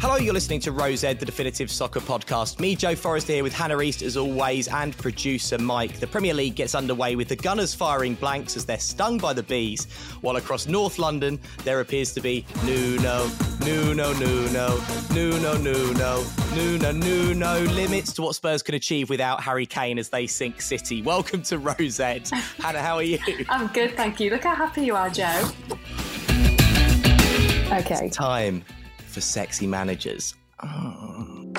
Hello, you're listening to Rose Ed, the definitive soccer podcast. Me, Joe Forrester, here with Hannah East as always, and producer Mike. The Premier League gets underway with the Gunners firing blanks as they're stung by the bees, while across North London there appears to be Nuno, Nuno, Nuno, Nuno, Nuno, Nuno, Nuno limits to what Spurs can achieve without Harry Kane as they sink City. Welcome to Rose Ed. Hannah, how are you? I'm good, thank you. Look how happy you are, Joe. Okay. Time for sexy managers. Oh.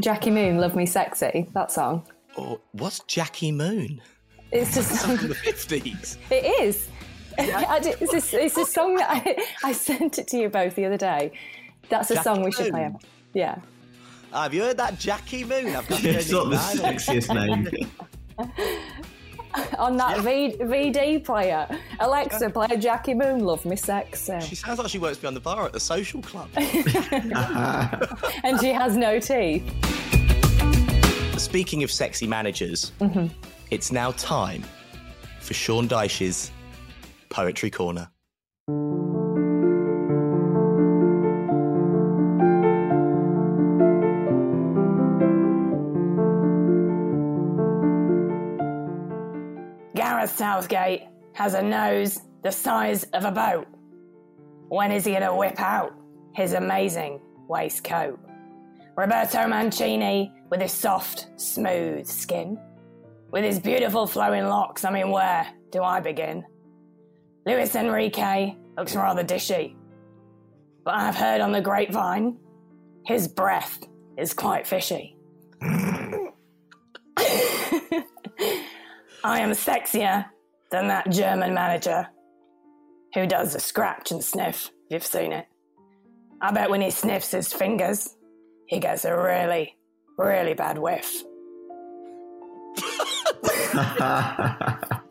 Jackie Moon, Love Me Sexy, that song. Oh, what's Jackie Moon? It's just From the 50s. It is. I did- It's a, it's a song that I, I sent it to you both the other day. That's a Jackie song we should play. Moon? Yeah. Ah, have you heard that Jackie Moon? I've got It's not the sexiest name. On that v, VD player. Alexa, play Jackie Moon, Love Me Sexy. She sounds like she works behind the bar at the social club. And she has no teeth. Speaking of sexy managers, Mm-hmm. it's now time for Sean Dyche's Poetry Corner. Southgate has a nose the size of a boat. When is he going to whip out his amazing waistcoat? Roberto Mancini with his soft, smooth skin. With his beautiful flowing locks, I mean, where do I begin? Luis Enrique looks rather dishy. But I have heard on the grapevine his breath is quite fishy. I am sexier than that German manager who does the scratch and sniff. You've seen it. I bet when he sniffs his fingers, he gets a really, really bad whiff.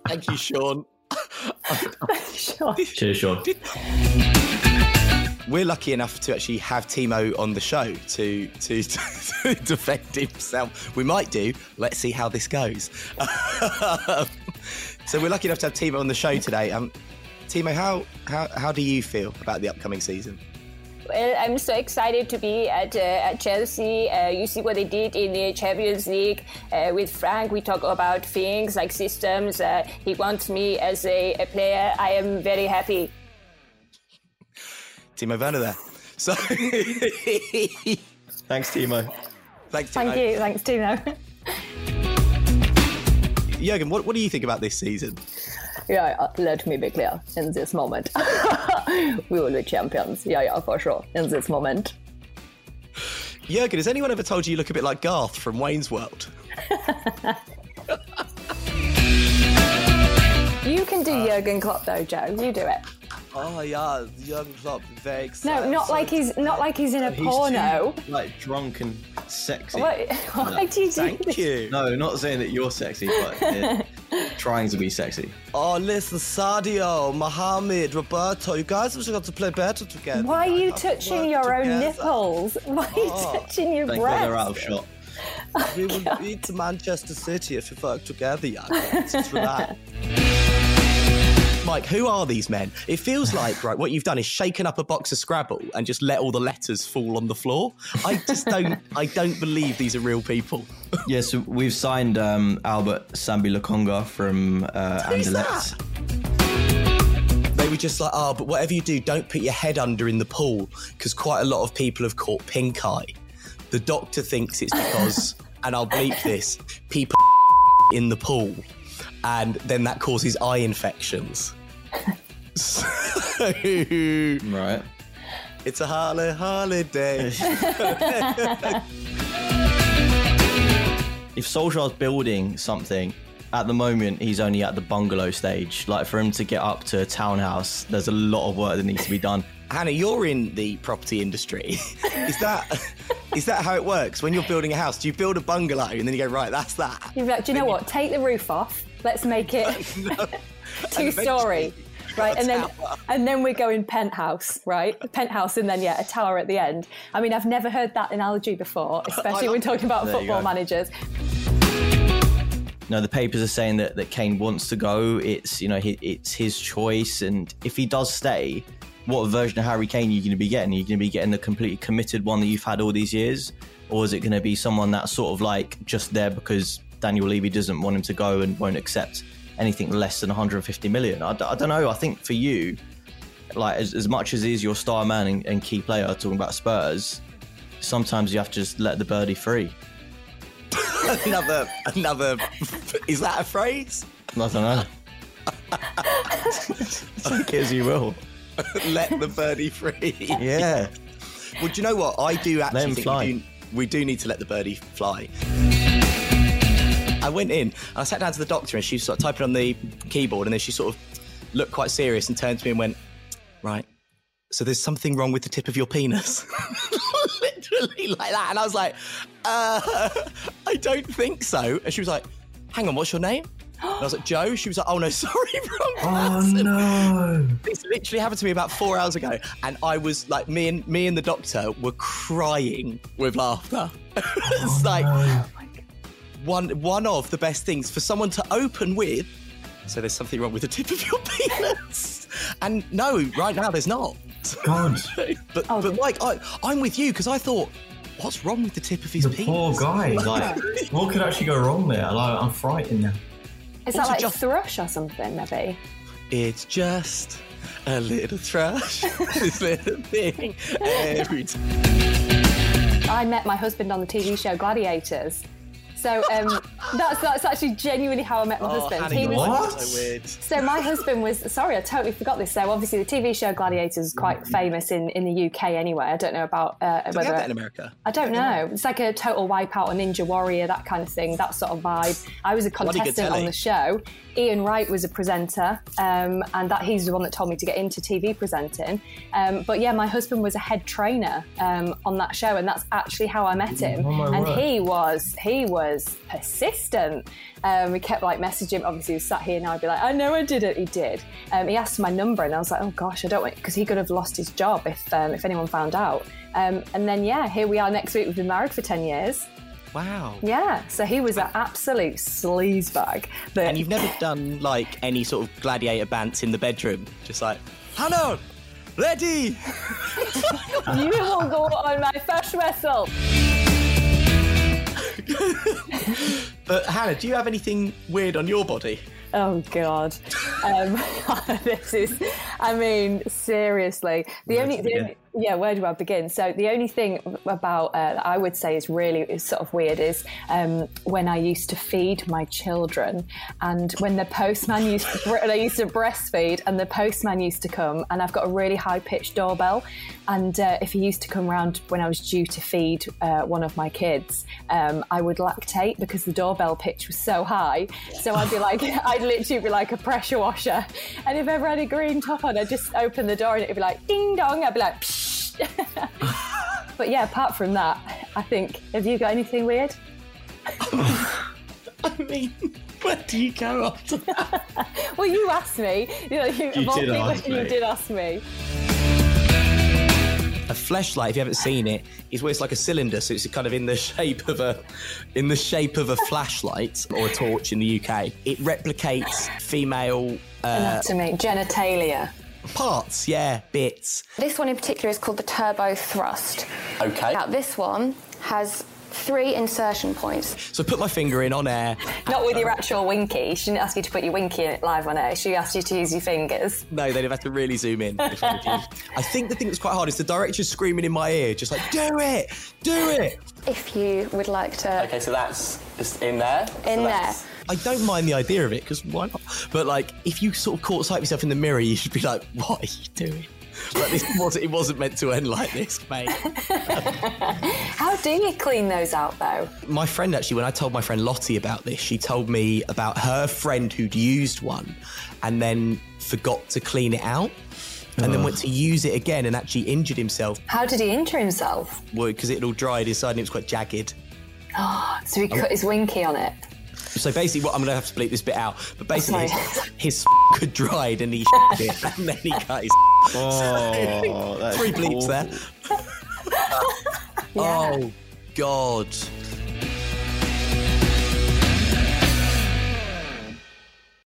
Thank you, Sean. Sure. Cheers, Sean. We're lucky enough to actually have Timo on the show to, to, to defend himself. We might do. Let's see how this goes. So we're lucky enough to have Timo on the show today. Um, Timo, how, how, how do you feel about the upcoming season? Well, I'm so excited to be at, uh, at Chelsea. Uh, you see what they did in the Champions League uh, with Frank. We talk about things like systems. Uh, he wants me as a, a player. I am very happy. Timo Werner there. So Thanks, Timo. thanks, Timo. Thank you. Thanks, Tino. Jurgen, what, what do you think about this season? Yeah, uh, let me be clear in this moment. we will be champions. Yeah, yeah, for sure. In this moment. Jurgen, has anyone ever told you you look a bit like Garth from Wayne's World? You can do Jurgen Klopp though, Joe. You do it. Oh yeah, Jurgen Klopp, very No, excited. not like he's not like he's in a He's porno. too, like drunk and sexy. What, why do you do Thank this? you. No, not saying that you're sexy, but trying to be sexy. Oh, listen, Sadio, Mohammed, Roberto, you guys have got to play better together. Why are you Have touching work your own together. nipples? Why are you Oh. touching your Thank God they're out of breasts? shot. Oh, we will beat Manchester City if we work together, yeah. It's for that. Mike, who are these men? It feels like, right, what you've done is shaken up a box of Scrabble and just let all the letters fall on the floor. I just don't, I don't believe these are real people. Yeah, so we've signed um, Albert Sambi Lokonga from uh, Anderlecht. They were just like, oh, but whatever you do, don't put your head under in the pool because quite a lot of people have caught pink eye. The doctor thinks it's because, and I'll bleep this, people in the pool, and then that causes eye infections. so, Right. it's a holiday, holiday. If Solskjaer's building something, at the moment he's only at the bungalow stage. Like for him to get up to a townhouse, there's a lot of work that needs to be done. Hannah, you're in the property industry. is that is that how it works? When you're building a house, do you build a bungalow and then you go, right, that's that? You're like, do you know what? Take the roof off. Let's make it two story. Right, and then tower. and then we're going penthouse, right? Penthouse, and then yeah, a tower at the end. I mean, I've never heard that analogy before, especially when talking about There football managers. you know, the papers are saying that, that Kane wants to go. It's you know he, it's his choice, and if he does stay, what version of Harry Kane are you going to be getting? Are you going to be getting the completely committed one that you've had all these years, or is it going to be someone that's sort of like just there because Daniel Levy doesn't want him to go and won't accept anything less than 150 million? I, d- I don't know. I think for you, like as, as much as he's your star man and, and key player, talking about Spurs, sometimes you have to just let the birdie free. another, another. Is that a phrase? I don't know. Take it as you will. Let the birdie free. Yeah. Well, do you know what? I do actually think we do, we do need to let the birdie fly. I went in and I sat down to the doctor and she was sort of typing on the keyboard and then she sort of looked quite serious and turned to me and went, Right, so there's something wrong with the tip of your penis. Literally like that. And I was like, uh, I don't think so. And she was like, Hang on, what's your name? And I was like, Joe. She was like, Oh no, sorry, wrong person. Oh no. This literally happened to me about four hours ago, and I was like, me and me and the doctor were crying with laughter. it's like one one of the best things for someone to open with. So there's something wrong with the tip of your penis, and no, right now there's not. God, But but oh. like I I'm with you because I thought, what's wrong with the tip of his the penis? poor guy. Like, what could actually go wrong there? Like, I'm frightened now. Is that Also like just- thrush or something, maybe? It's just a little thrush, this little thing every time. I met my husband on the TV show Gladiators. So um, that's that's actually genuinely how I met my Oh, husband. Hannah, He was- life What? is so my husband was sorry, I totally forgot this. So obviously the TV show Gladiators is quite famous in, in the UK anyway. I don't know about uh, Do we whether have that in America? I don't know. It's like a total wipeout or Ninja Warrior, that kind of thing, that sort of vibe. I was a contestant on the show. Ian Wright was a presenter, um, and that he's the one that told me to get into TV presenting. Um, but yeah, my husband was a head trainer um, on that show, and that's actually how I met him. Oh, my and word. he was he was persistent. Um, we kept like messaging him. Obviously, he was sat here now. I'd be like, I know I did it. He did. Um, he asked my number, and I was like, oh gosh, I don't want because he could have lost his job if um, if anyone found out. Um, and then yeah, here we are next week. We've been married for ten years. Wow. Yeah, so he was an absolute sleazebag. But And you've never done like any sort of gladiator bants in the bedroom, just like Hannah, ready. you will go on my first wrestle. But Hannah, do you have anything weird on your body? Oh God, um, this is. I mean, seriously, the Where only, the only yeah, where do I begin? So the only thing about uh, I would say is really is sort of weird is um, when I used to feed my children, and when the postman used to, bre- I used to breastfeed, and the postman used to come, and I've got a really high pitched doorbell, and uh, if he used to come round when I was due to feed uh, one of my kids, um, I would lactate because the doorbell pitch was so high. So I'd be like, I'd literally be like a pressure washer, and if I ever had a green top on, I'd just open the door and it'd be like ding dong. I'd be like. Psh. but yeah, apart from that, I think. Have you got anything weird? I mean, where do you go after that? Well, you asked me. You know, you, You did people, ask you me. did ask me. A Fleshlight, if you haven't seen it, is where it's like a cylinder, so it's kind of in the shape of a, in the shape of a flashlight or a torch in the UK. It replicates female uh, Anatomy, genitalia. Parts, yeah, bits. This one in particular is called the Turbo Thrust. Okay. Now, this one has three insertion points. So put my finger in on air. Not with your actual winky. She didn't ask you to put your winky in it live on air. She asked you to use your fingers. No, they'd have had to really zoom in. I think the thing that's quite hard is the director's screaming in my ear, just like, do it, do it. If you would like to, Okay, so that's just in there. in there. I don't mind the idea of it because why not? But like, if you sort of caught sight of yourself in the mirror, you should be like, "What are you doing?" Like this wasn't. It wasn't meant to end like this, mate. How do you clean those out, though? My friend actually, when I told my friend Lottie about this, she told me about her friend who'd used one and then forgot to clean it out. And then went to use it again and actually injured himself How did he injure himself? Well, because it all dried inside and it was quite jagged. So he cut his winky on it. So basically, what I'm going to have to bleep this bit out. But basically, Sorry. his had dried and he it, and then he cut his. Oh, that's Three bleeps awful. there. Oh God.